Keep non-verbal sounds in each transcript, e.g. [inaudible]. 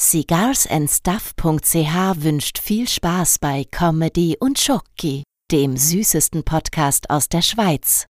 Cigarsandstuff.ch wünscht viel Spaß bei Comedy und Schoki, dem süßesten Podcast aus der Schweiz.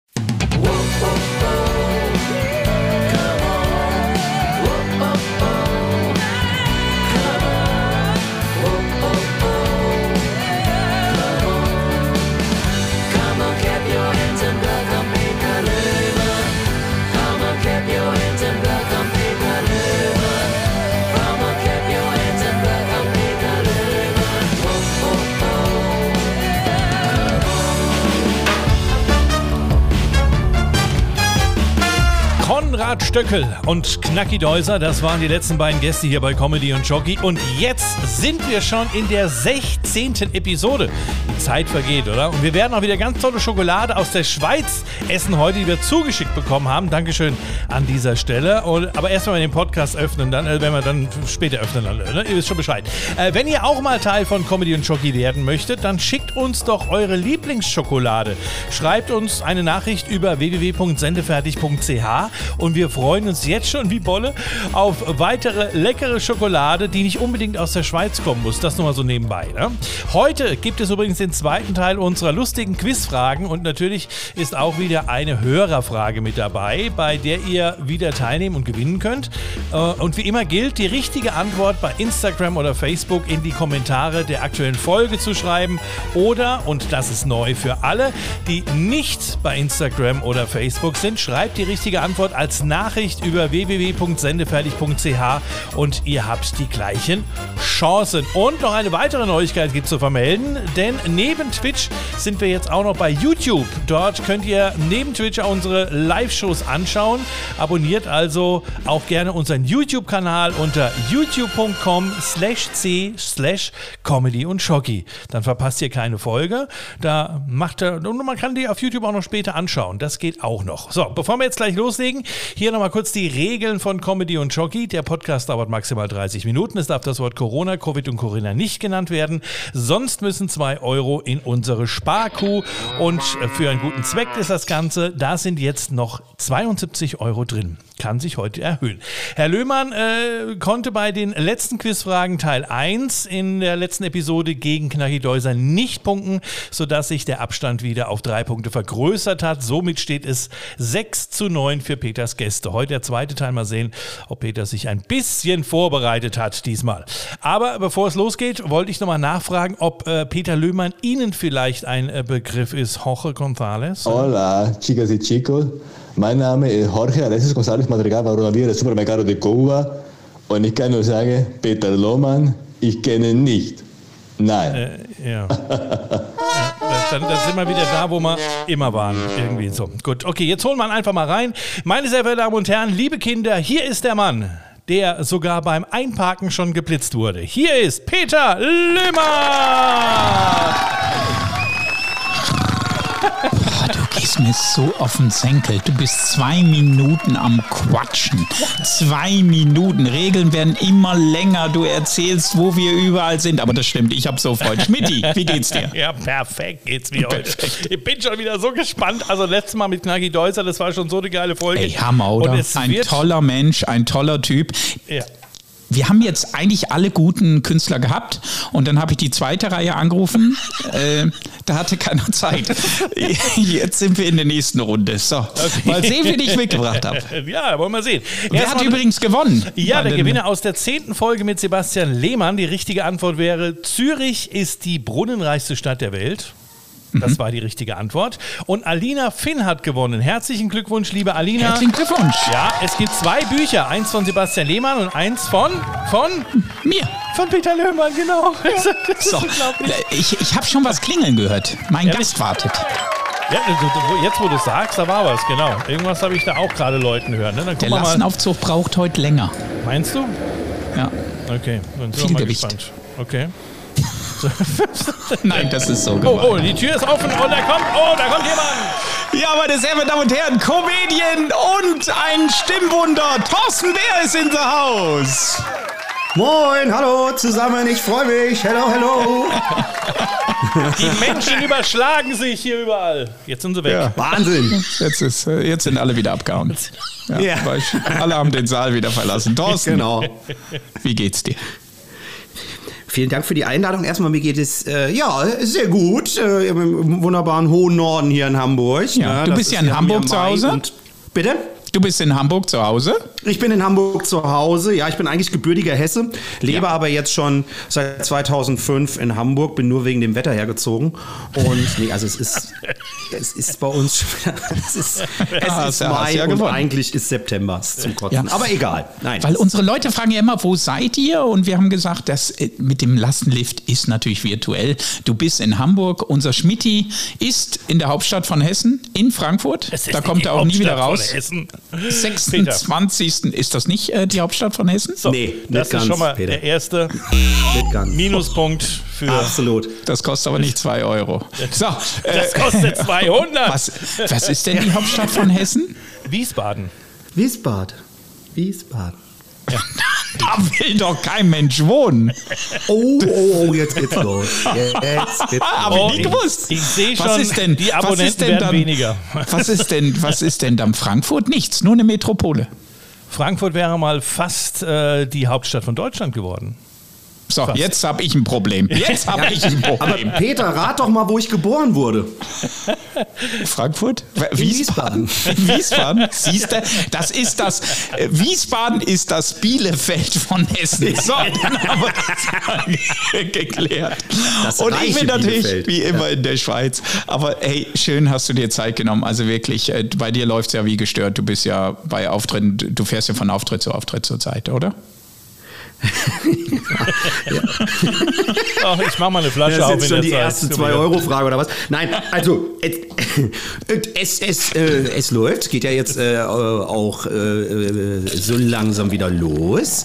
Konrad Stöckel und Knacki Deuser, das waren die letzten beiden Gäste hier bei Comedy und Jockey. Und jetzt sind wir schon in der 16. Episode. Die Zeit vergeht, oder? Und wir werden auch wieder ganz tolle Schokolade aus der Schweiz essen heute, die wir zugeschickt bekommen haben. Dankeschön an dieser Stelle. Und, aber erst wir den Podcast öffnen, dann, äh, wenn wir dann später öffnen, dann, ne? ihr wisst schon Bescheid. Äh, wenn ihr auch mal Teil von Comedy und Jockey werden möchtet, dann schickt uns doch eure Lieblingsschokolade. Schreibt uns eine Nachricht über www.sendefertig.ch und wir freuen uns jetzt schon wie Bolle auf weitere leckere Schokolade, die nicht unbedingt aus der Schweiz kommen muss. Das nur mal so nebenbei. Ne? Heute gibt es übrigens den zweiten Teil unserer lustigen Quizfragen und natürlich ist auch wieder eine Hörerfrage mit dabei, bei der ihr wieder teilnehmen und gewinnen könnt. Äh, und wie immer gilt, die richtige Antwort bei Instagram oder Facebook in die Kommentare der aktuellen Folge zu schreiben oder, und das ist neu für alle, die nicht bei Instagram oder Facebook sind, schreibt die richtige Antwort als Nachricht über www.sendefertig.ch und ihr habt die gleichen Chancen. Und noch eine weitere Neuigkeit gibt es zu vermelden, denn neben Twitch sind wir jetzt auch noch bei YouTube. Dort könnt ihr neben Twitch auch unsere Live-Shows anschauen. Abonniert also auch gerne unseren YouTube-Kanal unter youtube.com slash c slash comedy und Shocky. Dann verpasst ihr keine Folge. Da macht er, und man kann die auf YouTube auch noch später anschauen. Das geht auch noch. So, bevor wir jetzt gleich loslegen, hier nochmal kurz die Regeln von Comedy und Jockey. Der Podcast dauert maximal 30 Minuten. Es darf das Wort Corona, Covid und Corinna nicht genannt werden. Sonst müssen 2 Euro in unsere Sparkuh. Und für einen guten Zweck ist das Ganze. Da sind jetzt noch 72 Euro drin kann sich heute erhöhen. Herr Löhmann äh, konnte bei den letzten Quizfragen Teil 1 in der letzten Episode gegen Knacki Deuser nicht punkten, sodass sich der Abstand wieder auf drei Punkte vergrößert hat. Somit steht es 6 zu 9 für Peters Gäste. Heute der zweite Teil. Mal sehen, ob Peter sich ein bisschen vorbereitet hat diesmal. Aber bevor es losgeht, wollte ich nochmal nachfragen, ob äh, Peter Löhmann Ihnen vielleicht ein äh, Begriff ist. Jorge González? Hola, chicas y chicos. Mein Name ist Jorge Alexis González Madrigal, Baronavier des Supermercado de Cuba. Und ich kann nur sagen, Peter Lohmann, ich kenne ihn nicht. Nein. Äh, [laughs] ja. dann, dann, sind wir wieder da, wo wir immer waren. Irgendwie so. Gut, okay, jetzt holen wir einfach mal rein. Meine sehr verehrten Damen und Herren, liebe Kinder, hier ist der Mann, der sogar beim Einparken schon geblitzt wurde. Hier ist Peter Lömer! [laughs] Du gehst mir so auf den Senkel. Du bist zwei Minuten am Quatschen. Zwei Minuten. Regeln werden immer länger. Du erzählst, wo wir überall sind. Aber das stimmt, ich habe so Freude. Schmidti, wie geht's dir? Ja, perfekt geht's mir heute. Ich bin schon wieder so gespannt. Also letztes Mal mit Knacki Deuser, das war schon so eine geile Folge. Ey, Hammer, oder? Ein toller Mensch, ein toller Typ. Ja wir haben jetzt eigentlich alle guten Künstler gehabt und dann habe ich die zweite Reihe angerufen. [laughs] Äh, da hatte keiner Zeit. [laughs] Jetzt sind wir in der nächsten Runde. So, okay. mal sehen, wie ich mitgebracht habe. [laughs] Ja, wollen wir sehen. Wer Erst hat übrigens gewonnen? Ja, der Gewinner aus der zehnten Folge mit Sebastian Lehmann. Die richtige Antwort wäre: Zürich ist die brunnenreichste Stadt der Welt. Das mhm. war die richtige Antwort. Und Alina Finn hat gewonnen. Herzlichen Glückwunsch, liebe Alina. Herzlichen Glückwunsch. Ja, es gibt zwei Bücher. Eins von Sebastian Lehmann und eins von, von mir. Von Peter Löhmann, genau. Ja. so, ich ich habe schon was klingeln gehört. Mein ja. Gast wartet. Ja, jetzt wo du sagst, da war was, genau. Irgendwas habe ich da auch gerade Leuten hören. Ne? Der Lastenaufzug braucht heute länger. Meinst du? Ja. Okay, dann sind Viel wir mal Gewicht. gespannt. Okay. [laughs] Nein, das ist so gemein. Oh, oh, die Tür ist offen und da kommt, oh, da kommt jemand. Ja, meine sehr verehrten Damen und Herren, Comedian und ein Stimmwunder. Thorsten Bär ist in the house. Moin, hallo zusammen, ich freue mich. Hello, hello. Die Menschen überschlagen sich hier überall. Jetzt sind sie weg. Ja. Wahnsinn. Jetzt, ist, äh, jetzt sind alle wieder abgehauen. Ja, ja. Alle haben den Saal wieder verlassen. Thorsten, genau. wie geht's dir? Vielen Dank für die Einladung. Erstmal, mir geht es äh, ja sehr gut äh, im wunderbaren hohen Norden hier in Hamburg. Ja, ne? du bist ja in Hamburg zu Hause. bitte? Du bist in Hamburg zu Hause? Ich bin in Hamburg zu Hause. Ja, ich bin eigentlich gebürtiger Hesse, lebe ja. aber jetzt schon seit 2005 in Hamburg, bin nur wegen dem Wetter hergezogen. Und nee, also es ist, [laughs] es ist bei uns, es ist, es ja, ist Mai ja und gewonnen. eigentlich ist September zum Kotzen. Aber egal. Nein. Weil unsere Leute fragen ja immer, wo seid ihr? Und wir haben gesagt, das äh, mit dem Lastenlift ist natürlich virtuell. Du bist in Hamburg. Unser Schmitti ist in der Hauptstadt von Hessen, in Frankfurt. Da kommt er auch nie wieder raus. 26. ist das nicht äh, die Hauptstadt von Hessen? So, nee, das ist schon mal Peter. der erste Minuspunkt für. Absolut. Das kostet aber nicht 2 Euro. So, das äh, kostet 200. Was, was ist denn die Hauptstadt von Hessen? Wiesbaden. Wiesbaden. Wiesbaden. Ja. [laughs] Da will doch kein Mensch wohnen. Oh, oh, oh, jetzt geht's los. Jetzt geht's los. Aber nie gewusst. Ich, ich sehe schon, was ist denn, die Abonnenten was ist denn dann, weniger. Was ist denn, was ist denn dann Frankfurt? Nichts, nur eine Metropole. Frankfurt wäre mal fast äh, die Hauptstadt von Deutschland geworden. So, Fast. jetzt habe ich ein Problem. Jetzt habe ja, ich ein Problem. Aber Peter, rat doch mal, wo ich geboren wurde. Frankfurt? Wiesbaden. [laughs] Wiesbaden. Siehst du, das ist das. Äh, Wiesbaden ist das Bielefeld von Hessen. So, dann haben wir das [laughs] geklärt. Das Und ich bin natürlich Bielefeld. wie immer ja. in der Schweiz. Aber hey, schön hast du dir Zeit genommen. Also wirklich, äh, bei dir läuft es ja wie gestört. Du bist ja bei Auftritten, du fährst ja von Auftritt zu Auftritt zur Zeit, oder? [laughs] ja. Ach, ich mache mal eine Flasche auf. Das ist schon die Zeit. erste 2-Euro-Frage oder was? Nein, also es, [laughs] es, es, äh, es läuft, geht ja jetzt äh, auch äh, so langsam wieder los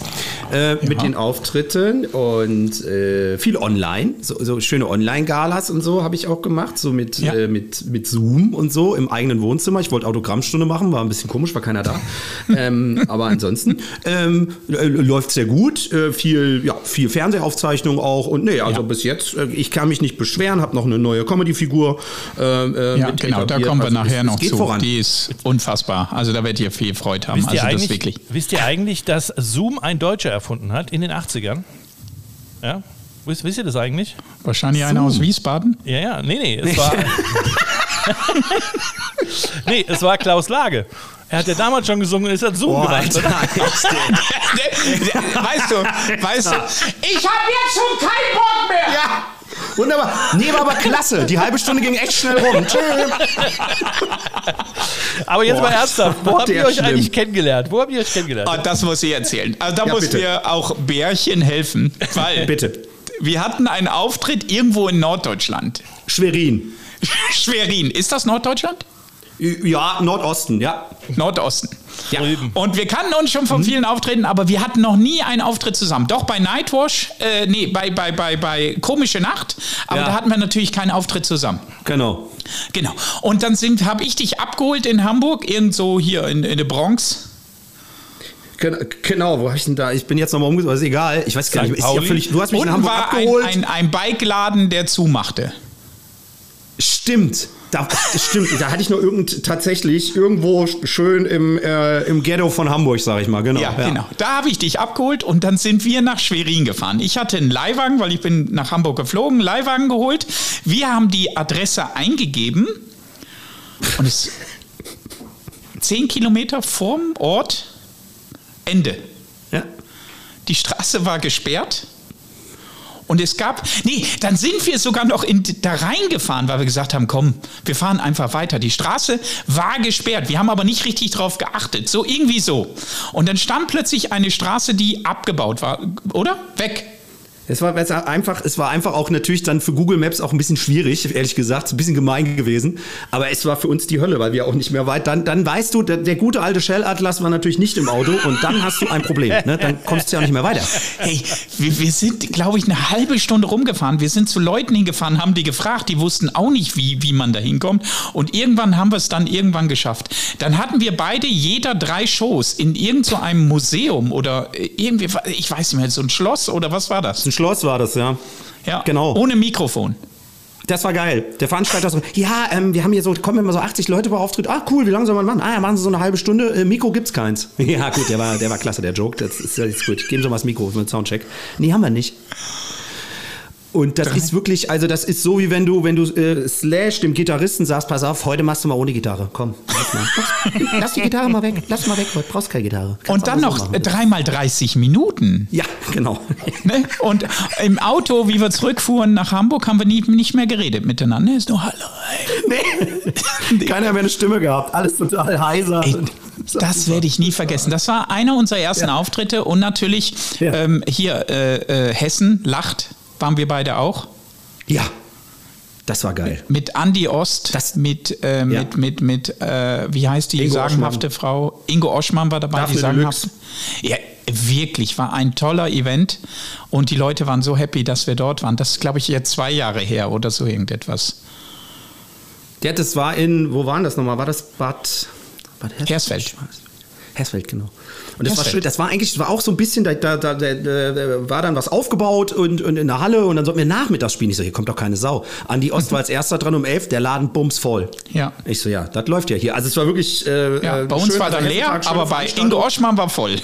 äh, mit den Auftritten und äh, viel online, so, so schöne Online-Galas und so habe ich auch gemacht, so mit, ja. Äh, mit, mit Zoom und so im eigenen Wohnzimmer. Ich wollte Autogrammstunde machen, war ein bisschen komisch, war keiner da. [laughs] ähm, aber ansonsten ähm, läuft sehr gut äh, viel, ja, viel Fernsehaufzeichnung auch. Und nee, also ja. bis jetzt, äh, ich kann mich nicht beschweren, habe noch eine neue Comedy-Figur. Äh, äh ja, genau, da kommen wir also nachher es, noch zu. Voran. Die ist unfassbar. Also da werdet ihr viel Freude haben. Wisst also das wirklich. Wisst ihr eigentlich, dass Zoom ein Deutscher erfunden hat in den 80ern? Ja? Wisst, wisst ihr das eigentlich? Wahrscheinlich Zoom. einer aus Wiesbaden? Ja, ja, nee, nee, es [laughs] war. [laughs] nee, es war Klaus Lage. Er hat ja damals schon gesungen und ist hat Zoom oh, gemacht. Weißt du, weißt du, ich habe jetzt schon keinen Bock mehr. Ja. Wunderbar. Nee, war aber klasse. Die halbe Stunde ging echt schnell rum. aber jetzt Boah, mal ernsthaft. Wo habt ihr euch schlimm. eigentlich kennengelernt? Wo habt ihr euch kennengelernt? Oh, das muss ich erzählen. Also da ja, muss mir auch Bärchen helfen. Weil bitte. Wir hatten einen Auftritt irgendwo in Norddeutschland. Schwerin. [laughs] Schwerin. Ist das Norddeutschland? Ja, Nordosten, ja. Nordosten. Ja. Und wir kannten uns schon von mhm. vielen Auftritten, aber wir hatten noch nie einen Auftritt zusammen. Doch bei Nightwash, äh, nee, bei, bei, bei, bei Komische Nacht, aber ja. da hatten wir natürlich keinen Auftritt zusammen. Genau. Genau. Und dann habe ich dich abgeholt in Hamburg, irgendwo hier in, in der Bronx. Genau, wo habe ich denn da? Ich bin jetzt nochmal umgezogen, ist egal. Ich weiß gar nicht, ist ja völlig, du hast mich Und in Hamburg war abgeholt. Ein, ein, ein Bikeladen, der zumachte. Stimmt. Da, stimmt, da hatte ich nur irgend, tatsächlich irgendwo schön im, äh, im Ghetto von Hamburg, sag ich mal, genau. Ja, ja. genau. Da habe ich dich abgeholt und dann sind wir nach Schwerin gefahren. Ich hatte einen Leihwagen, weil ich bin nach Hamburg geflogen, einen Leihwagen geholt. Wir haben die Adresse eingegeben und es zehn Kilometer vorm Ort Ende. Ja. Die Straße war gesperrt. Und es gab, nee, dann sind wir sogar noch in, da reingefahren, weil wir gesagt haben, komm, wir fahren einfach weiter. Die Straße war gesperrt. Wir haben aber nicht richtig drauf geachtet. So irgendwie so. Und dann stand plötzlich eine Straße, die abgebaut war, oder? Weg. Es war einfach, es war einfach auch natürlich dann für Google Maps auch ein bisschen schwierig, ehrlich gesagt, ein bisschen gemein gewesen. Aber es war für uns die Hölle, weil wir auch nicht mehr weit. Dann, dann weißt du, der, der gute alte Shell Atlas war natürlich nicht im Auto und dann hast du ein Problem. Ne? Dann kommst du ja auch nicht mehr weiter. Hey, wir, wir sind, glaube ich, eine halbe Stunde rumgefahren. Wir sind zu Leuten hingefahren, haben die gefragt, die wussten auch nicht, wie, wie man da hinkommt. Und irgendwann haben wir es dann irgendwann geschafft. Dann hatten wir beide jeder drei Shows in irgendeinem so Museum oder irgendwie, ich weiß nicht mehr, so ein Schloss oder was war das? Schloss war das, ja. Ja, genau. Ohne Mikrofon. Das war geil. Der Veranstalter so, ja, ähm, wir haben hier so, kommen immer so 80 Leute bei Auftritt. Ah, cool, wie lange soll man machen? Ah, ja, machen Sie so eine halbe Stunde. Äh, Mikro gibt's keins. [laughs] ja, gut, der war, der war klasse, der Joke. Das ist, das ist gut. Geben Sie mal das Mikro für den Soundcheck. Nee, haben wir nicht. Und das Drei. ist wirklich, also das ist so wie wenn du, wenn du äh, Slash dem Gitarristen sagst, pass auf, heute machst du mal ohne Gitarre. Komm, lass mal. [laughs] lass die Gitarre mal weg, lass mal weg, heute brauchst keine Gitarre. Kannst und dann noch dreimal 30 Minuten. Ja, genau. [laughs] Ne? Und im Auto, wie wir zurückfuhren nach Hamburg, haben wir nie, nicht mehr geredet miteinander. Ist nur Hallo. [laughs] Nee. Keiner mehr eine Stimme gehabt, alles total heiser. Ey, das werde ich nie vergessen. Das war einer unserer ersten ja. Auftritte und natürlich ja. ähm, hier äh, äh, Hessen lacht waren wir beide auch. Ja. Das war geil. Mit Andy Ost, das, mit, äh, ja. mit, mit, mit äh, wie heißt die Ingo sagenhafte Oschmann. Frau? Ingo Oschmann war dabei, Daphne die sagenhafte. Ja, wirklich, war ein toller Event und die Leute waren so happy, dass wir dort waren. Das ist, glaube ich, jetzt zwei Jahre her oder so irgendetwas. Ja, das war in, wo waren das nochmal? War das Bad, Bad Hersfeld? Hersfeld, genau. Und das war schön, das war eigentlich, das war auch so ein bisschen, da, da, da, da, war dann was aufgebaut und, und in der Halle und dann sollten wir nachmittags spielen. Ich so, hier kommt doch keine Sau. Andi Ost war als erster dran um elf, der Laden bums voll. Ja. Ich so, ja, das läuft ja hier. Also es war wirklich. Äh, ja, bei uns schön, war dann leer, aber bei Ingo Oschmann war voll.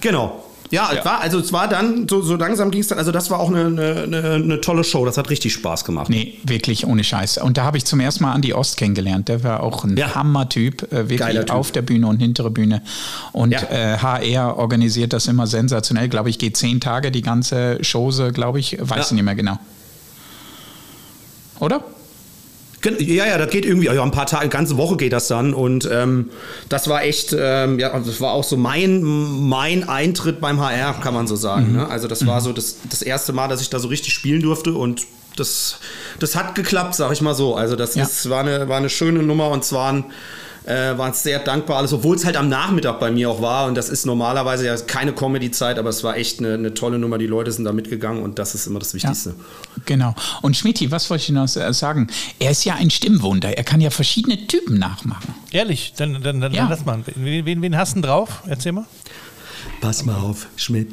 Genau. Ja, ja. War, also es war dann, so, so langsam ging es dann, also das war auch eine, eine, eine, tolle Show, das hat richtig Spaß gemacht. Nee, wirklich ohne Scheiß. Und da habe ich zum ersten Mal Andi Ost kennengelernt, der war auch ein ja. Hammer-Typ, äh, wirklich typ. auf der Bühne und hintere Bühne. Und ja. äh, HR organisiert das immer sensationell, glaube ich, geht zehn Tage die ganze Chose, glaube ich, weiß ja. nicht mehr genau. Oder? Ja, ja, das geht irgendwie, ja, ein paar Tage, eine ganze Woche geht das dann. Und ähm, das war echt, ähm, ja, das war auch so mein, mein Eintritt beim HR, kann man so sagen. Mhm. Ne? Also das mhm. war so das, das erste Mal, dass ich da so richtig spielen durfte und das, das hat geklappt, sag ich mal so. Also das ja. ist, war, eine, war eine schöne Nummer und zwar ein äh, waren sehr dankbar alles, obwohl es halt am Nachmittag bei mir auch war und das ist normalerweise ja keine Comedy-Zeit, aber es war echt eine, eine, tolle Nummer, die Leute sind da mitgegangen und das ist immer das Wichtigste. Ja, genau. Und Schmidti, was wollte ich noch sagen? Er ist ja ein Stimmwunder, er kann ja verschiedene Typen nachmachen. Ehrlich, dann, dann, dann, ja. lass mal. Wen, wen, wen hast du denn drauf? Erzähl mal. Pass mal auf, Schmidt.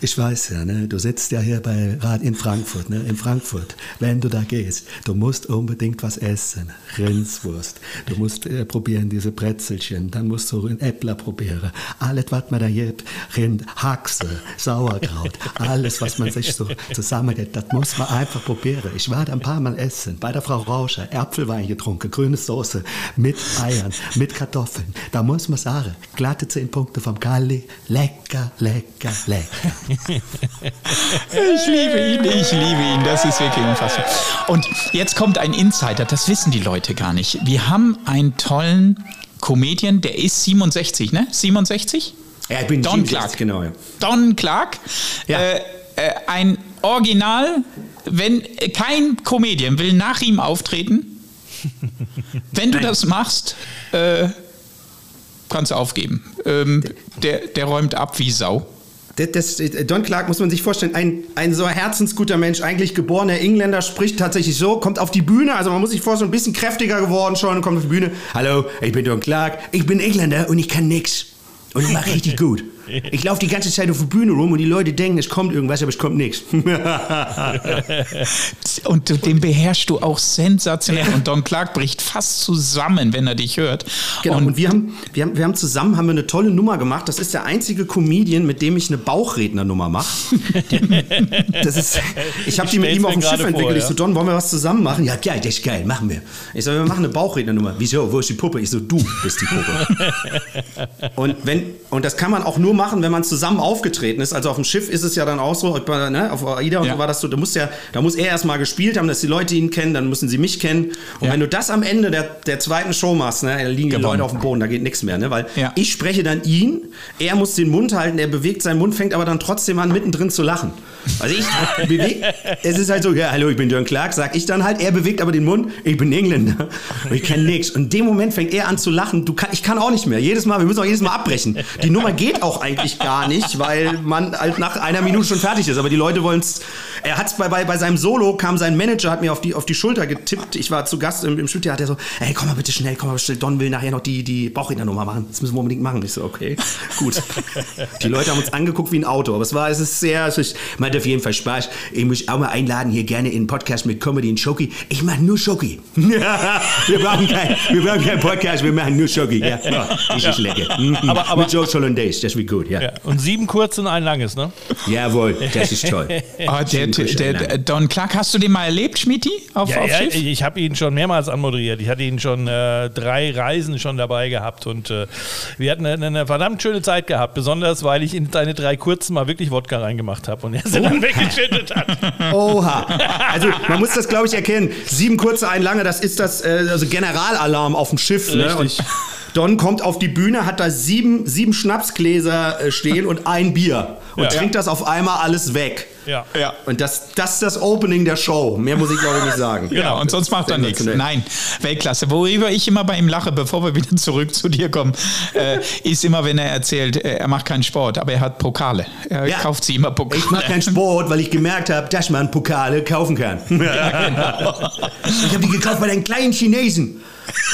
Ich weiß ja, ne, du sitzt ja hier bei Rad in Frankfurt, ne, in Frankfurt. Wenn du da gehst, du musst unbedingt was essen. Rindswurst. Du musst äh, probieren diese Brezelchen. Dann musst du ein Äppler probieren. Alles, was man da gibt. Rind, Haxe, Sauerkraut. Alles, was man sich so zusammengeht, das muss man einfach probieren. Ich war da ein paar Mal essen. Bei der Frau Rauscher. Äpfelwein getrunken. Grüne Soße. Mit Eiern. Mit Kartoffeln. Da muss man sagen, glatte 10 Punkte vom Kali lecker, lecker, lecker. [laughs] ich liebe ihn, ich liebe ihn. Das ist wirklich unfassbar. Und jetzt kommt ein Insider, das wissen die Leute gar nicht. Wir haben einen tollen Comedian, der ist 67, ne? 67? Ja, ich bin Don 67, Clark. Genau, ja. Don Clark. Ja. Äh, äh, ein Original, wenn äh, kein Comedian will nach ihm auftreten. Wenn du Nein. das machst, äh, kannst du aufgeben. Ähm, der, der räumt ab wie Sau. Das, das, Don Clark muss man sich vorstellen, ein, ein so herzensguter Mensch, eigentlich geborener Engländer, spricht tatsächlich so, kommt auf die Bühne, also man muss sich vorstellen, ein bisschen kräftiger geworden schon, kommt auf die Bühne. Hallo, ich bin Don Clark, ich bin Engländer und ich kann nix. Und ich mache [laughs] richtig gut. Ich laufe die ganze Zeit auf der Bühne rum und die Leute denken, es kommt irgendwas, aber es kommt nichts. [laughs] und den beherrschst du auch sensationell. Und Don Clark bricht fast zusammen, wenn er dich hört. Genau, und, und wir, haben, wir, haben, wir haben zusammen haben wir eine tolle Nummer gemacht. Das ist der einzige Comedian, mit dem ich eine Bauchrednernummer mache. [laughs] das ist, ich habe die mit ihm auf dem Schiff entwickelt. Vor, ja. Ich so, Don, wollen wir was zusammen machen? Ja, geil, das ist geil, machen wir. Ich so, wir machen eine Bauchrednernummer. Wieso, wo ist die Puppe? Ich so, du bist die Puppe. [laughs] und, wenn, und das kann man auch nur machen, wenn man zusammen aufgetreten ist. Also auf dem Schiff ist es ja dann auch so, ne, auf AIDA und Ja. so war das so, da muss ja, da muss er erstmal gespielt haben, dass die Leute ihn kennen, dann müssen sie mich kennen. Und Ja. wenn du das am Ende der, der zweiten Show machst, ne, da liegen die Gewonnen. Leute auf dem Boden, da geht nichts mehr, ne? Weil Ja. ich spreche dann ihn, er muss den Mund halten, er bewegt seinen Mund, fängt aber dann trotzdem an, mittendrin zu lachen. Also ich [laughs] bewege, es ist halt so, ja, hallo, ich bin John Clark, sag ich dann halt, er bewegt aber den Mund, ich bin Engländer und ich kann nichts. Und in dem Moment fängt er an zu lachen, du kann, ich kann auch nicht mehr. Jedes Mal, wir müssen auch jedes Mal abbrechen. Die Nummer geht auch eigentlich gar nicht, weil man halt nach einer Minute schon fertig ist. Aber die Leute wollen es. Er hat bei, bei, bei seinem Solo kam sein Manager, hat mir auf die, auf die Schulter getippt. Ich war zu Gast im, im Studio, hat er so, ey, komm mal bitte schnell, komm mal schnell. Don will nachher noch die, die Bauchrednernummer machen. Das müssen wir unbedingt machen. Ich so, okay, gut. Die Leute haben uns angeguckt wie ein Auto. Aber es war, es ist sehr, es ist, man hat auf jeden Fall Spaß. Ich muss auch mal einladen, hier gerne in einen Podcast mit Comedy und Schoki. Ich mache nur Schoki. [laughs] wir, brauchen kein, wir brauchen keinen Podcast, wir machen nur Schoki. Ja, oh, das ist lecker. Aber- aber- mit Joe Hollandaise, das wird gut, ja. Ja. Und sieben kurze und ein langes, ne? Jawohl, das ist toll. [laughs] Ah, der, der, der Don Clark, hast du den mal erlebt, Schmidti? Auf, Ja, auf ja, Schiff? ich habe ihn schon mehrmals anmoderiert. Ich hatte ihn schon äh, drei Reisen schon dabei gehabt und äh, wir hatten eine, eine verdammt schöne Zeit gehabt, besonders weil ich in deine drei kurzen mal wirklich Wodka reingemacht habe und er sie dann weggeschüttet hat. [laughs] Oha. Also man muss das, glaube ich, erkennen. Sieben kurze, ein lange, das ist das äh, also Generalalarm auf dem Schiff. Ne? Und Richtig. Don kommt auf die Bühne, hat da sieben, sieben Schnapsgläser äh, stehen und ein Bier. Und Ja. trinkt das auf einmal alles weg. Ja. Ja. Und das, das ist das Opening der Show. Mehr muss ich, glaube ich, nicht sagen. [laughs] Genau, und sonst macht er nichts. Nein, Weltklasse. Worüber ich immer bei ihm lache, bevor wir wieder [laughs] zurück zu dir kommen, äh, ist immer, wenn er erzählt, äh, er macht keinen Sport, aber er hat Pokale. Er Ja. kauft sie immer Pokale. Ich mache keinen Sport, weil ich gemerkt habe, dass man Pokale kaufen kann. [laughs] genau. Ich habe die gekauft bei den kleinen Chinesen.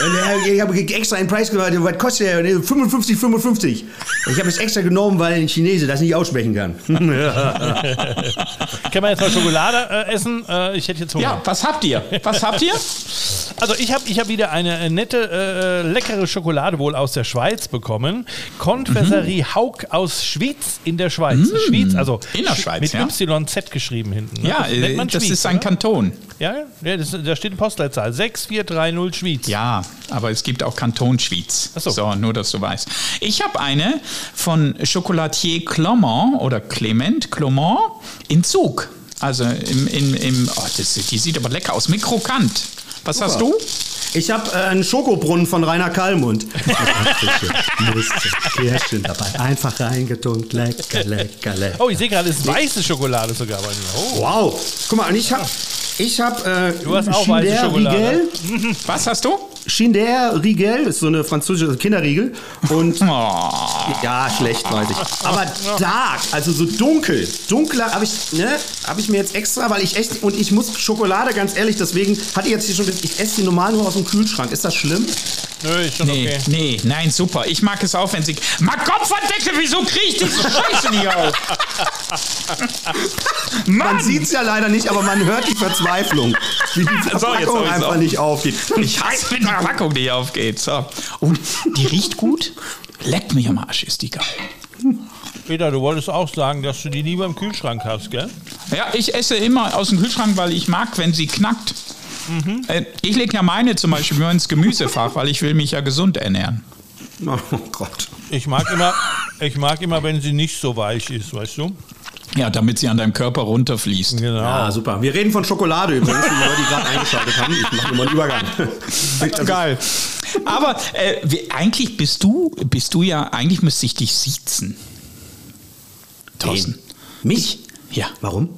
Äh, ich habe extra einen Preis gemacht. Was kostet der? 55, 55. Ich habe es extra genommen, weil ein Chinese das nicht aussprechen kann. [laughs] Können wir jetzt mal Schokolade äh, essen? Äh, ich hätte jetzt Hunger. Ja, was habt ihr? Was habt ihr? [laughs] Also ich habe ich hab wieder eine äh, nette, äh, leckere Schokolade wohl aus der Schweiz bekommen. Konfesserie Haug aus Schwyz in der Schweiz. Schwyz, also In der Sch- Schweiz, mit ja. YZ geschrieben hinten. ne? Ja, äh, man das Schwyz, ist ein oder? Kanton. Ja, ja das, da steht eine Postleitzahl. 6430 Schwyz. Ja, aber es gibt auch Kanton Schwyz. Ach so. nur, dass du weißt. Ich habe eine von Chocolatier Clement oder Clement Clement in Zug. Also im, im, im oh, das, die sieht aber lecker aus. Mikrokant. Was hast du? Ich habe äh, einen Schokobrunnen von Rainer Kallmund. [laughs] Nüsse, Kirschen dabei. Einfach reingetunkt. Lecker, lecker, lecker. Oh, ich sehe gerade, es ist weiße Schokolade sogar bei mir. Oh. Wow. Guck mal, und ich habe ich hab, äh, Du hast auch weiße Schokolade. Was hast du? Chinder Riegel ist so eine französische Kinderriegel. Und [laughs] Oh, ja, schlecht, weiß ich. Aber dark, also so dunkel. Dunkler habe ich, ne, habe ich mir jetzt extra, weil ich echt, und ich muss Schokolade, ganz ehrlich, deswegen hatte ich jetzt hier schon, ich esse die normal nur aus dem Kühlschrank. Ist das schlimm? Nö, ist schon nee, okay. nee, nein, super. Ich mag es auch, wenn sie. Mal Kopfverdeckel, wieso kriege ich diese Scheiße nicht auf? Man sieht es ja leider nicht, aber man hört die Verzweiflung, wie die So, jetzt Verpackung ich's einfach nicht aufgeht. Ich hasse, wenn die Packung nicht aufgeht. So. Und die riecht gut. Leckt mich am Arsch, ist die geil. Peter, du wolltest auch sagen, dass du die lieber im Kühlschrank hast, gell? Ja, ich esse immer aus dem Kühlschrank, weil ich mag, wenn sie knackt. Äh, Ich lege ja meine zum Beispiel immer ins Gemüsefach, weil ich will mich ja gesund ernähren. Oh Gott. Ich mag immer, ich mag immer, wenn sie nicht so weich ist, weißt du? Ja, damit sie an deinem Körper runterfließt. Genau. Ah, super. Wir reden von Schokolade übrigens, die Leute, die gerade eingeschaltet haben. Ich mache mal einen Übergang. Geil. Aber äh, wie, eigentlich bist du, bist du ja, eigentlich müsste ich dich siezen. Thorsten. Mich? Ja. Warum?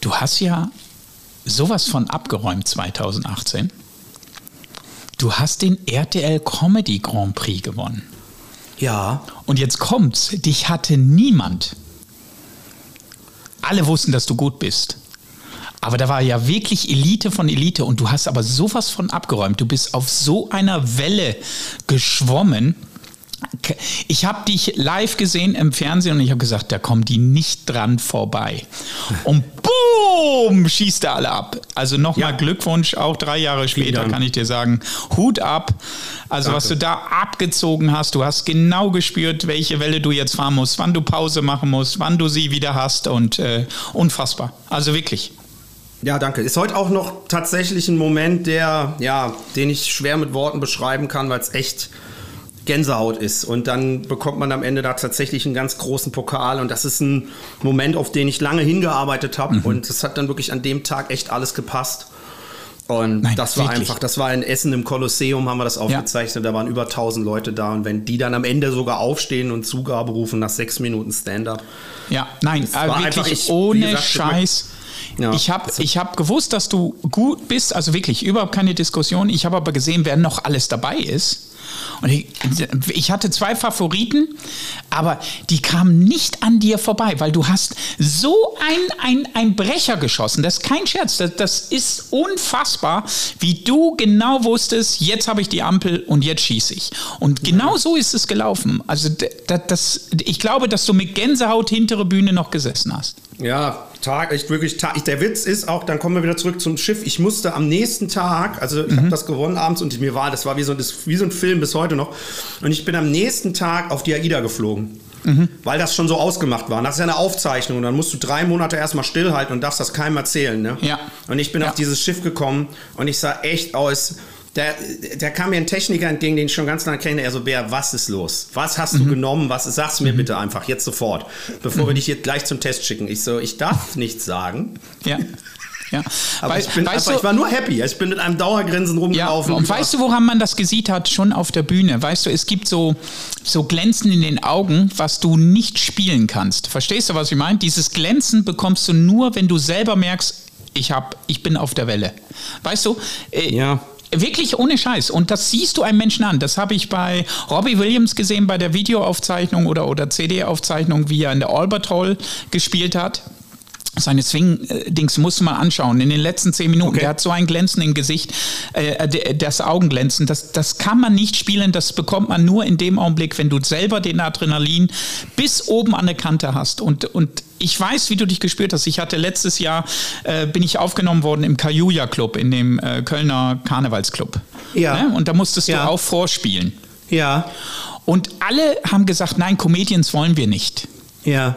Du hast ja sowas von abgeräumt 2018. Du hast den RTL Comedy Grand Prix gewonnen. Ja. Und jetzt kommt's, dich hatte niemand. Alle wussten, dass du gut bist. Aber da war ja wirklich Elite von Elite und du hast aber sowas von abgeräumt. Du bist auf so einer Welle geschwommen. Ich habe dich live gesehen im Fernsehen und ich habe gesagt, da kommen die nicht dran vorbei. Und boom, schießt er alle ab. Also nochmal Ja. Glückwunsch, auch drei Jahre später kann ich dir sagen, Hut ab. Also was du da abgezogen hast, du hast genau gespürt, welche Welle du jetzt fahren musst, wann du Pause machen musst, wann du sie wieder hast und äh, unfassbar. Also wirklich. Ja, danke. Ist heute auch noch tatsächlich ein Moment, der, ja, den ich schwer mit Worten beschreiben kann, weil es echt Gänsehaut ist. Und dann bekommt man am Ende da tatsächlich einen ganz großen Pokal. Und das ist ein Moment, auf den ich lange hingearbeitet habe. Mhm. Und es hat dann wirklich an dem Tag echt alles gepasst. Und Nein, das war wirklich? einfach, das war in Essen im Kolosseum, haben wir das aufgezeichnet. Ja. Da waren über 1000 Leute da. Und wenn die dann am Ende sogar aufstehen und Zugabe rufen nach sechs Minuten Stand-up. Ja, nein, äh, wirklich einfach, ich, ohne gesagt, Scheiß. Ja. Ich habe ich hab gewusst, dass du gut bist, also wirklich überhaupt keine Diskussion. Ich habe aber gesehen, wer noch alles dabei ist. Und ich, ich, hatte zwei Favoriten, aber die kamen nicht an dir vorbei, weil du hast so ein, ein, ein Brecher geschossen. Das ist kein Scherz. Das, das ist unfassbar, wie du genau wusstest, jetzt habe ich die Ampel und jetzt schieße ich. Und genau so ist es gelaufen. Also das, das, ich glaube, dass du mit Gänsehaut hintere Bühne noch gesessen hast. Ja, Tag, echt wirklich Tag. Der Witz ist auch, dann kommen wir wieder zurück zum Schiff. Ich musste am nächsten Tag, also ich mhm. habe das gewonnen abends und mir war, das war wie so, das, wie so ein Film bis heute noch. Und ich bin am nächsten Tag auf die AIDA geflogen. Mhm. Weil das schon so ausgemacht war. Das ist ja eine Aufzeichnung. Und dann musst du drei Monate erstmal stillhalten und darfst das keinem erzählen. Ne? Ja. Und ich bin ja. auf dieses Schiff gekommen und ich sah echt aus der, der kam mir ein Techniker entgegen, den ich schon ganz lange kenne. Er so, Bär, was ist los? Was hast mhm. du genommen? Was, sag's mir mhm. bitte einfach, jetzt sofort, bevor mhm. wir dich jetzt gleich zum Test schicken. Ich so, ich darf nichts sagen. Ja. Ja. Aber ich, bin einfach, du, ich war nur happy. Ich bin mit einem Dauergrinsen rumgelaufen. Ja, und weißt du, woran man das gesehen hat? Schon auf der Bühne. Weißt du, es gibt so, so Glänzen in den Augen, was du nicht spielen kannst. Verstehst du, was ich meine? Dieses Glänzen bekommst du nur, wenn du selber merkst, ich, hab, ich bin auf der Welle. Weißt du? Äh, ja. Wirklich ohne Scheiß. Und das siehst du einem Menschen an. Das habe ich bei Robbie Williams gesehen bei der Videoaufzeichnung oder, oder CD-Aufzeichnung, wie er in der Albert Hall gespielt hat seine Swing-Dings musst du mal anschauen. In den letzten zehn Minuten, okay. der hat so ein Glänzen im Gesicht, äh, das Augenglänzen. Das, das kann man nicht spielen, das bekommt man nur in dem Augenblick, wenn du selber den Adrenalin bis oben an der Kante hast. Und, und ich weiß, wie du dich gespürt hast. Ich hatte letztes Jahr, äh, bin ich aufgenommen worden im Kajuja Club, in dem äh, Kölner Karnevalsclub. Ja. Ne? Und da musstest ja. du auch vorspielen. Ja. Und alle haben gesagt, nein, Comedians wollen wir nicht. Ja.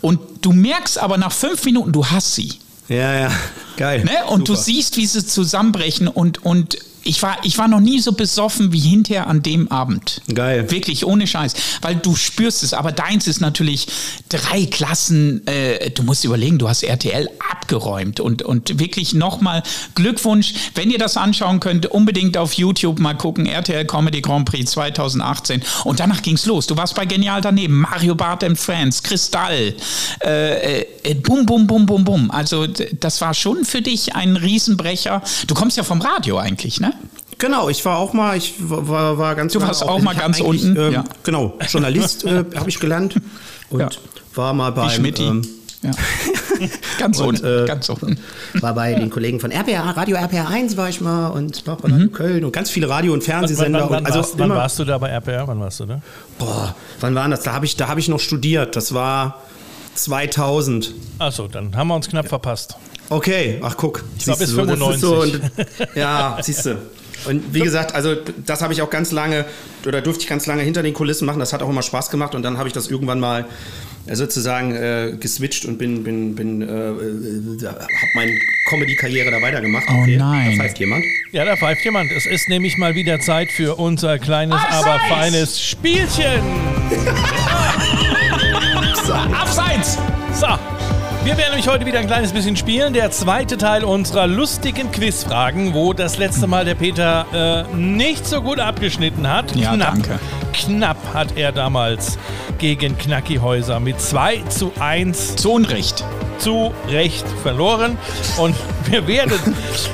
Und du merkst aber nach fünf Minuten, du hast sie. Ja, ja, geil. Ne? Und Super. du siehst, wie sie zusammenbrechen und, und ich war, ich war noch nie so besoffen wie hinterher an dem Abend. Geil. Wirklich, ohne Scheiß. Weil du spürst es. Aber deins ist natürlich drei Klassen. Äh, du musst überlegen, du hast RTL abgeräumt. Und, und wirklich nochmal Glückwunsch. Wenn ihr das anschauen könnt, unbedingt auf YouTube mal gucken. RTL Comedy Grand Prix 2018. Und danach ging's los. Du warst bei Genial daneben. Mario Barth and Friends, Kristall. Äh, äh, bum, bum, bum, bum, bum. Also das war schon für dich ein Riesenbrecher. Du kommst ja vom Radio eigentlich, ne? Genau, ich war auch mal, ich war, war ganz Du warst auch, auch mal ganz unten. Ähm, ja. Genau, [laughs] Journalist äh, habe ich gelernt und ja. war mal bei. Ähm, ja. [laughs] ganz und, unten, äh, ganz unten. War bei den Kollegen von RPA, Radio RPA 1 war ich mal und war bei mhm. Köln und ganz viele Radio- und Fernsehsender. Wann, wann, wann, also warst, wann warst du da bei RPA? Wann warst du da? Boah, wann war das? Da habe ich, hab ich noch studiert. Das war 2000. Achso, dann haben wir uns knapp verpasst. Okay, ach guck. Ich war bis 95. So, und, [laughs] ja, siehst du. Und wie gesagt, also das habe ich auch ganz lange, oder durfte ich ganz lange hinter den Kulissen machen. Das hat auch immer Spaß gemacht. Und dann habe ich das irgendwann mal äh, sozusagen äh, geswitcht und bin, bin, bin, äh, äh habe meine Comedy-Karriere da weitergemacht. Oh okay, nein. Da pfeift jemand. Ja, da pfeift jemand. Es ist nämlich mal wieder Zeit für unser kleines, Abseits! aber feines Spielchen. [laughs] Abseits! So, wir werden nämlich heute wieder ein kleines bisschen spielen. Der zweite Teil unserer lustigen Quizfragen, wo das letzte Mal der Peter äh, nicht so gut abgeschnitten hat. Ja, knapp, danke. Knapp hat er damals gegen Knackihäuser mit 2 zu 1. Zu Unrecht zu Recht verloren. Und [laughs] wir werden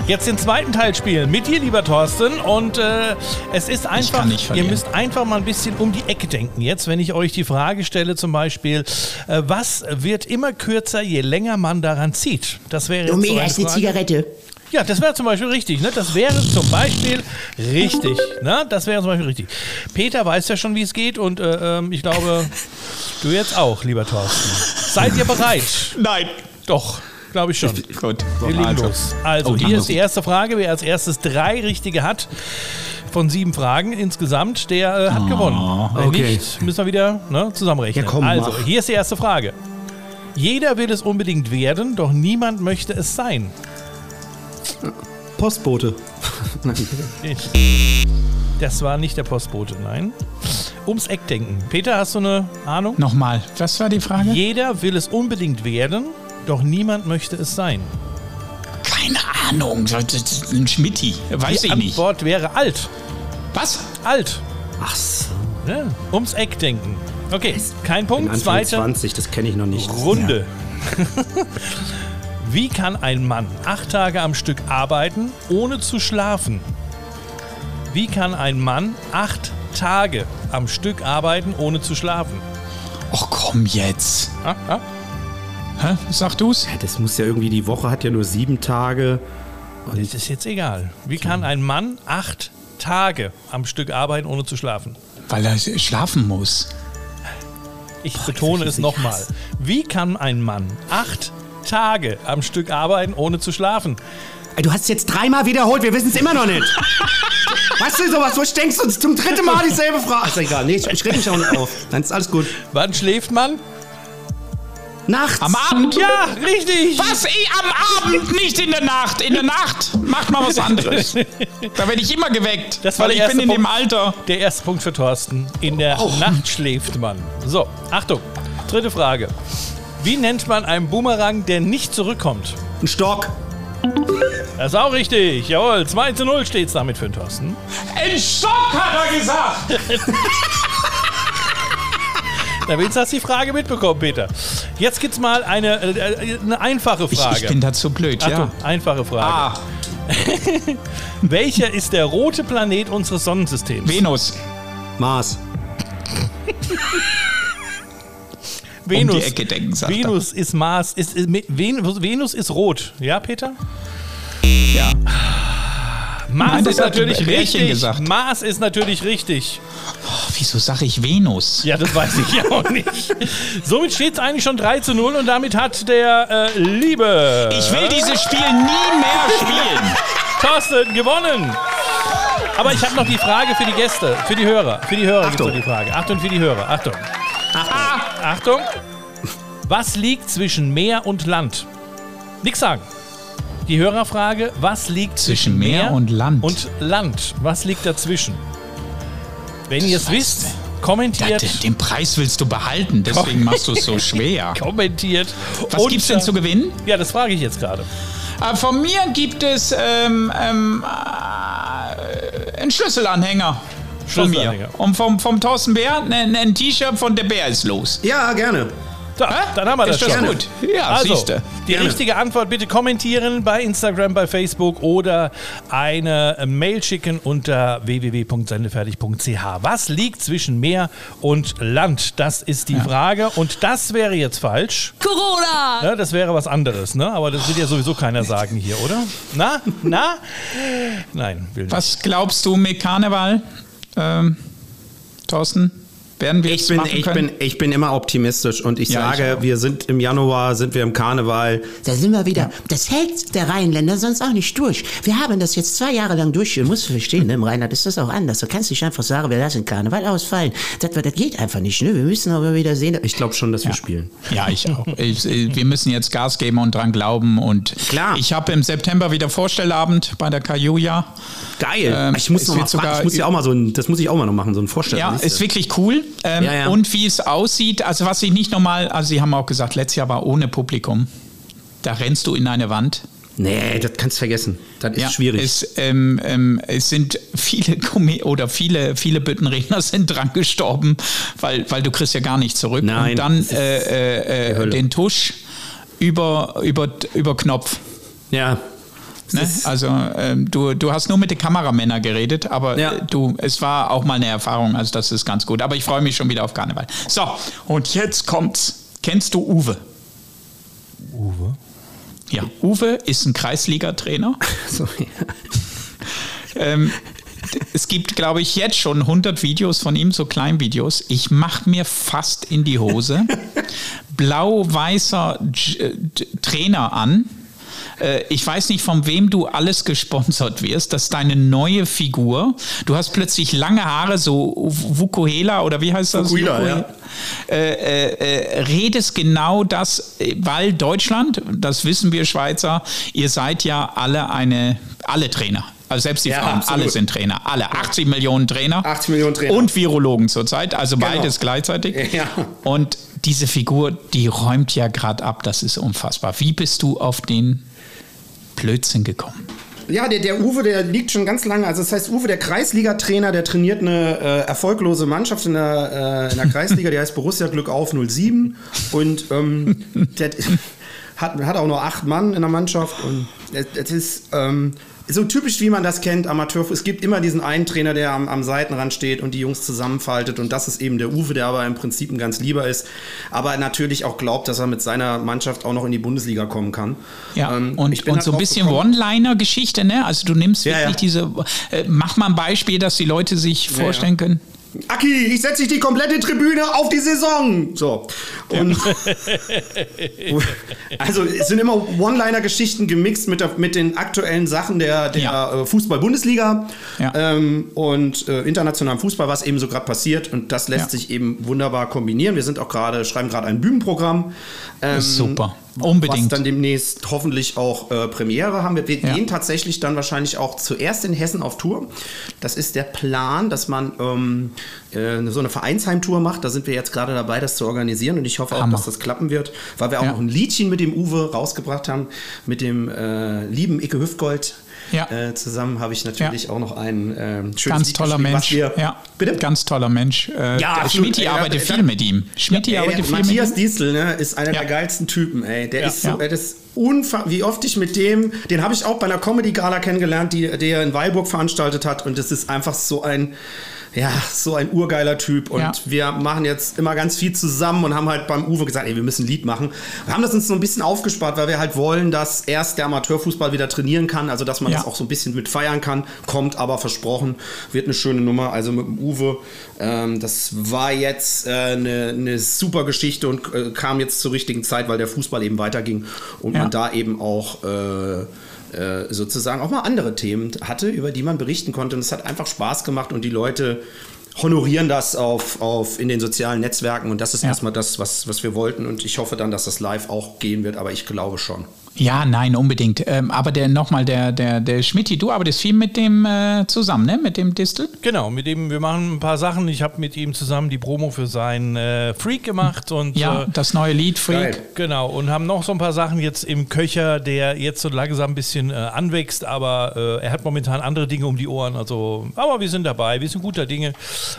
jetzt den zweiten Teil spielen mit dir, lieber Thorsten. Und äh, es ist einfach, ihr müsst einfach mal ein bisschen um die Ecke denken. Jetzt, wenn ich euch die Frage stelle, zum Beispiel, äh, was wird immer kürzer, je länger man daran zieht? Das wäre jetzt Omega so ist eine Zigarette. Ja, das wäre zum Beispiel richtig. Ne? Das wäre zum Beispiel richtig. Ne? Das wäre zum Beispiel richtig. Peter weiß ja schon, wie es geht und äh, ähm, ich glaube, du jetzt auch, lieber Thorsten. Seid ihr bereit? Nein. Doch, glaube ich schon. Gut. Wir legen also. los. Also, oh, hier ist die erste Frage. Wer als erstes drei richtige hat von sieben Fragen insgesamt, der äh, hat oh, gewonnen. Wenn okay. nicht, müssen wir wieder ne, zusammenrechnen. Ja, komm, also, mach. hier ist die erste Frage. Jeder will es unbedingt werden, doch niemand möchte es sein. Postbote. [laughs] Das war nicht der Postbote, nein. Ums Eck denken. Peter, hast du eine Ahnung? Nochmal, was war die Frage? Jeder will es unbedingt werden, doch niemand möchte es sein. Keine Ahnung, ein Schmitti, weiß die ich nicht. Antwort wäre alt. Was? Alt. Ach so. Ja, ums Eck denken. Okay, kein Punkt. Zweite 20, das kenne ich noch nicht. Runde. [laughs] Wie kann ein Mann acht Tage am Stück arbeiten, ohne zu schlafen? Wie kann ein Mann acht Tage am Stück arbeiten, ohne zu schlafen? Ach komm jetzt. Ah, ah. Hä? Sag du's? Ja, Das muss ja irgendwie, die Woche hat ja nur sieben Tage. Das ist jetzt egal. Wie kann ein Mann acht Tage am Stück arbeiten, ohne zu schlafen? Weil er schlafen muss. Ich betone es nochmal. Wie kann ein Mann acht Tage am Stück arbeiten, ohne zu schlafen? Ey, Du hast es jetzt dreimal wiederholt, wir wissen es immer noch nicht. weißt du sowas, so denkst du uns zum dritten Mal dieselbe Frage. Ist egal, nee, ich, ich mich auch nicht auf. Dann ist alles gut. Wann schläft man? Nachts. Am Abend? Ja, richtig. Was? Ich, am Abend, nicht in der Nacht. In der Nacht macht mal was anderes. [laughs] da werde ich immer geweckt. Das war weil ich bin in dem. Alter. Der erste Punkt für Thorsten. In der Nacht schläft man. So, Achtung. Dritte Frage. Wie nennt man einen Boomerang, der nicht zurückkommt? Ein Stock. Das ist auch richtig. Jawohl, 2 zu 0 steht es damit für den Thorsten. Ein Stock, hat er gesagt. [laughs] Na, wenigstens hast du die Frage mitbekommen, Peter. Jetzt gibt's mal eine, äh, eine einfache Ich, Frage. ich bin dazu blöd, Achtung, ja. einfache Frage. Ah, [laughs] Welcher ist der rote Planet unseres Sonnensystems? Venus. Mars. Venus. Um die Ecke denken, sagt er. Venus ist Mars. Ist, ist, Venus, Venus ist rot. Ja, Peter? Ja. Mars Nein, ist natürlich richtig. gesagt. Mars ist natürlich richtig. Wieso sage ich Venus? Ja, das weiß ich ja auch nicht. Somit steht es eigentlich schon 3 zu 0 und damit hat der äh, liebe Ich will dieses Spiel nie mehr spielen. [laughs] Thorsten gewonnen. Aber ich habe noch die Frage für die Gäste, für die Hörer. Für die Hörer gibt es noch die Frage. Achtung für die Hörer. Achtung. Achtung. Achtung. Was liegt zwischen Meer und Land? Nix sagen. Die Hörerfrage, was liegt zwischen, Zwischen Meer und Land? Und Land. Was liegt dazwischen? Wenn ihr es wisst, kommentiert. Den, den Preis willst du behalten, deswegen machst du es so schwer. [laughs] kommentiert. Was gibt's denn zu gewinnen? Ja, das frage ich jetzt gerade. Äh, von mir gibt es ähm, ähm, äh, einen Schlüsselanhänger. Von mir. Schlüsselanhänger. Und vom, vom Thorsten Bär ein, ein T-Shirt von Der Bär ist los. Ja, gerne. So, dann haben wir das Ist das schon. gut? Ja, Also, siehste. die Gerne. richtige Antwort bitte kommentieren bei Instagram, bei Facebook oder eine Mail schicken unter www.sendefertig.ch. Was liegt zwischen Meer und Land? Das ist die Frage und das wäre jetzt falsch. Corona! Ja, das wäre was anderes, ne? Aber das will ja sowieso keiner sagen hier, oder? Na? Na? Nein, will nicht. Was glaubst du mit Karneval, ähm, Thorsten? Werden wir Ich bin, machen ich, können? bin, ich bin immer optimistisch und ich Ja, ich sage, auch. wir sind im Januar, sind wir im Karneval. Da sind wir wieder. Das hält der Rheinländer sonst auch nicht durch. Wir haben das jetzt zwei Jahre lang durch. Du musst verstehen, ne? im Rheinland ist das auch anders. Du kannst nicht einfach sagen, wir lassen Karneval ausfallen. Das, das geht einfach nicht. Ne? Wir müssen aber wieder sehen. Ich glaube schon, dass wir spielen. Ja, ich auch. Ich, wir müssen jetzt Gas geben und dran glauben. Und Klar. ich habe im September wieder Vorstellabend bei der Kajuja. Geil. Ähm, ich muss noch mal sogar- ich muss ja auch mal so ein, das muss ich auch mal noch machen, so ein Vorstellen. Ja, ist wirklich cool. Ähm, Ja, ja. Und wie es aussieht, also was ich nicht normal, also Sie haben auch gesagt, letztes Jahr war ohne Publikum. Da rennst du in eine Wand. Nee, das kannst du vergessen. Das ist schwierig. Es, ähm, ähm, es sind viele Kommi oder viele, viele Büttenredner [laughs] sind dran gestorben, weil, weil du kriegst ja gar nicht zurück. Nein, Und dann äh, äh, äh, den Tusch über, über, über Knopf. ja. Ne? Also ähm, du, du hast nur mit den Kameramännern geredet, aber Ja. du, es war auch mal eine Erfahrung, also das ist ganz gut. Aber ich freue mich schon wieder auf Karneval. So, und jetzt kommt's. Kennst du Uwe? Uwe. Ja, Uwe ist ein Kreisliga-Trainer. [laughs] So, ja. Ähm, es gibt, glaube ich, jetzt schon 100 Videos von ihm, so Kleinvideos. Ich mache mir fast in die Hose. [laughs] Blau-weißer äh, Trainer an. Äh, Ich weiß nicht, von wem du alles gesponsert wirst. Das ist deine neue Figur. Du hast plötzlich lange Haare, so Vukuhela oder wie heißt das? Fukuhila, Vuku- ja. Äh, äh, äh, redest genau das, weil Deutschland, das wissen wir Schweizer, ihr seid ja alle eine, alle Trainer. Also selbst die ja, Frauen, absolut. alle sind Trainer. Alle. 80 Millionen Trainer. 80 Millionen Trainer. Und Virologen zurzeit. Also genau. beides gleichzeitig. Ja. Und diese Figur, die räumt ja gerade ab. Das ist unfassbar. Wie bist du auf den Blödsinn gekommen? Ja, der, der Uwe, der liegt schon ganz lange. Also das heißt, Uwe, der Kreisliga-Trainer, der trainiert eine äh, erfolglose Mannschaft in der, äh, in der Kreisliga, die heißt Borussia Glück auf 07. Und ähm, der [laughs] hat, hat auch nur acht Mann in der Mannschaft. Und es ist... Ähm, so typisch, wie man das kennt, Amateur. Es gibt immer diesen einen Trainer, der am, am, Seitenrand steht und die Jungs zusammenfaltet. Und das ist eben der Uwe, der aber im Prinzip ein ganz lieber ist. Aber natürlich auch glaubt, dass er mit seiner Mannschaft auch noch in die Bundesliga kommen kann. Ja, ähm, und, und so ein bisschen One-Liner-Geschichte, ne? Also du nimmst wirklich ja. diese. Äh, mach mal ein Beispiel, dass die Leute sich vorstellen ja, können. Aki, ich setze dich die komplette Tribüne auf die Saison. So. Und [laughs] also es sind immer One-Liner-Geschichten gemixt mit, der, mit den aktuellen Sachen der, der ja. Äh, Fußball-Bundesliga ja. ähm, und äh, internationalen Fußball, was eben so gerade passiert. Und das lässt ja. sich eben wunderbar kombinieren. Wir sind auch gerade, schreiben gerade ein Bühnenprogramm. Ähm, super. Unbedingt. Was dann demnächst hoffentlich auch äh, Premiere haben wird. Wir ja. gehen tatsächlich dann wahrscheinlich auch zuerst in Hessen auf Tour. Das ist der Plan, dass man ähm, äh, so eine Vereinsheimtour macht. Da sind wir jetzt gerade dabei, das zu organisieren und ich hoffe auch, Hammer. dass das klappen wird, weil wir auch ja. noch ein Liedchen mit dem Uwe rausgebracht haben, mit dem äh, lieben Icke Hüftgold. Ja. Äh, zusammen habe ich natürlich ja. auch noch einen äh, schönes Ganz toller Mensch. Wir, ja. Bitte? Ganz toller Mensch. Äh, ja, Schmidti arbeitet viel mit ihm. Schmidti arbeitet viel Matthias mit ihm. Diesel ne, ist einer der geilsten Typen. Ey. Der ist so, das ist wie oft ich mit dem, den habe ich auch bei einer Comedy-Gala kennengelernt, die der in Weilburg veranstaltet hat und das ist einfach so ein ja, so ein urgeiler Typ. Und ja. wir machen jetzt immer ganz viel zusammen und haben halt beim Uwe gesagt, ey, wir müssen ein Lied machen. Wir haben das uns so ein bisschen aufgespart, weil wir halt wollen, dass erst der Amateurfußball wieder trainieren kann, also dass man ja. das auch so ein bisschen mit feiern kann. Kommt aber versprochen, wird eine schöne Nummer. Also mit dem Uwe, ähm, das war jetzt äh, eine, eine, super Geschichte und äh, kam jetzt zur richtigen Zeit, weil der Fußball eben weiterging und ja. man da eben auch äh, äh, sozusagen auch mal andere Themen hatte, über die man berichten konnte. Und es hat einfach Spaß gemacht und die Leute honorieren das auf, auf in den sozialen Netzwerken und das ist ja. erstmal das, was, was wir wollten und ich hoffe dann, dass das live auch gehen wird, aber ich glaube schon. Ja, nein, unbedingt. Ähm, aber der nochmal, der, der, der Schmidti, du arbeitest viel mit dem äh, zusammen, ne? Mit dem Distel? Genau, mit dem, wir machen ein paar Sachen. Ich habe mit ihm zusammen die Promo für sein äh, Freak gemacht und ja, äh, das neue Lied Freak. Geil. Genau, und haben noch so ein paar Sachen jetzt im Köcher, der jetzt so langsam ein bisschen äh, anwächst, aber äh, er hat momentan andere Dinge um die Ohren. Also, aber wir sind dabei, wir sind guter Dinge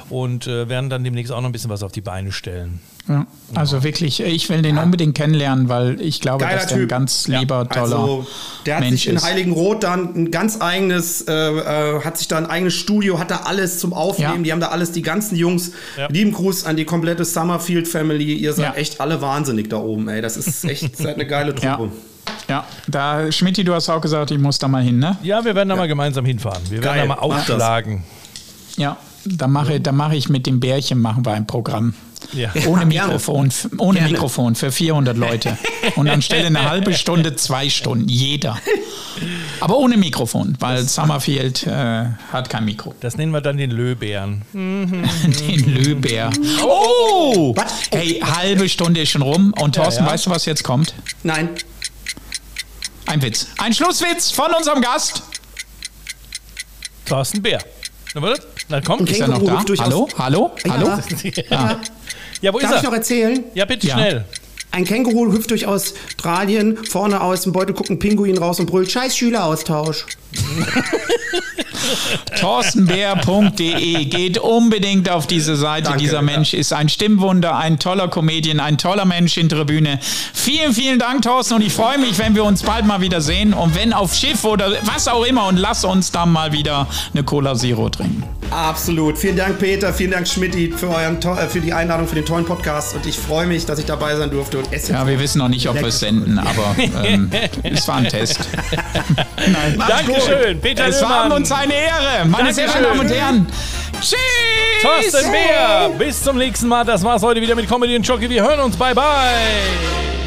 und äh, werden dann demnächst auch noch ein bisschen was auf die Beine stellen. Ja, also wirklich, ich will den unbedingt kennenlernen, weil ich glaube, Geiler dass der ein ganz lieber, ja. toller also, Der hat Mensch sich in. Heiligenroth dann ein ganz eigenes, äh, äh, hat sich da ein eigenes Studio, hat da alles zum Aufnehmen, ja. die haben da alles, die ganzen Jungs. Ja. Lieben Gruß an die komplette Summerfield Family, ihr seid echt alle wahnsinnig da oben, ey. Das ist echt [laughs] seid eine geile Truppe. Ja, da, Schmidti, du hast auch gesagt, ich muss da mal hin, ne? Ja, wir werden da mal gemeinsam hinfahren. Wir Geil. werden da mal aufschlagen. Ja, da mache, da mache ich mit dem Bärchen machen wir ein Programm. Ja. Ohne Mikrofon, ohne Gerne. Mikrofon für 400 Leute. Und dann stelle eine halbe Stunde, zwei Stunden, jeder. Aber ohne Mikrofon, weil Summerfield äh, hat kein Mikro. Das nennen wir dann den Löbären. [laughs] den Löbär. Oh! Was? Hey, halbe Stunde ist schon rum. Und Thorsten, ja, ja. weißt du, was jetzt kommt? Nein. Ein Witz. Ein Schlusswitz von unserem Gast. Thorsten Bär. Na komm, ist er noch da? Hallo? Hallo? Hallo? Ja. [laughs] ja. wo Darf ist er? ich noch erzählen? Ja, bitte ja. schnell. Ein Känguru hüpft durch Australien, vorne aus dem Beutel guckt ein Pinguin raus und brüllt Scheiß Schüleraustausch. [laughs] Torstenbär.de geht unbedingt auf diese Seite. Danke, Dieser Mensch ja. ist ein Stimmwunder, ein toller Comedian, ein toller Mensch in Tribüne. Vielen, vielen Dank, Thorsten, und ich freue mich, wenn wir uns bald mal wieder sehen und wenn auf Schiff oder was auch immer und lass uns dann mal wieder eine Cola Zero trinken. Absolut. Vielen Dank, Peter. Vielen Dank, Schmidti, für, äh, für die Einladung für den tollen Podcast. Und ich freue mich, dass ich dabei sein durfte und esse. Ja, wir wissen noch nicht, ob wir es senden, aber ähm, es war ein Test. [laughs] Dankeschön, Peter Es war uns eine Ehre, meine sehr verehrten Damen und Herren. Tschüss! Thorsten Bär, bis zum nächsten Mal. Das war's heute wieder mit Comedy und Jockey. Wir hören uns. Bye, bye.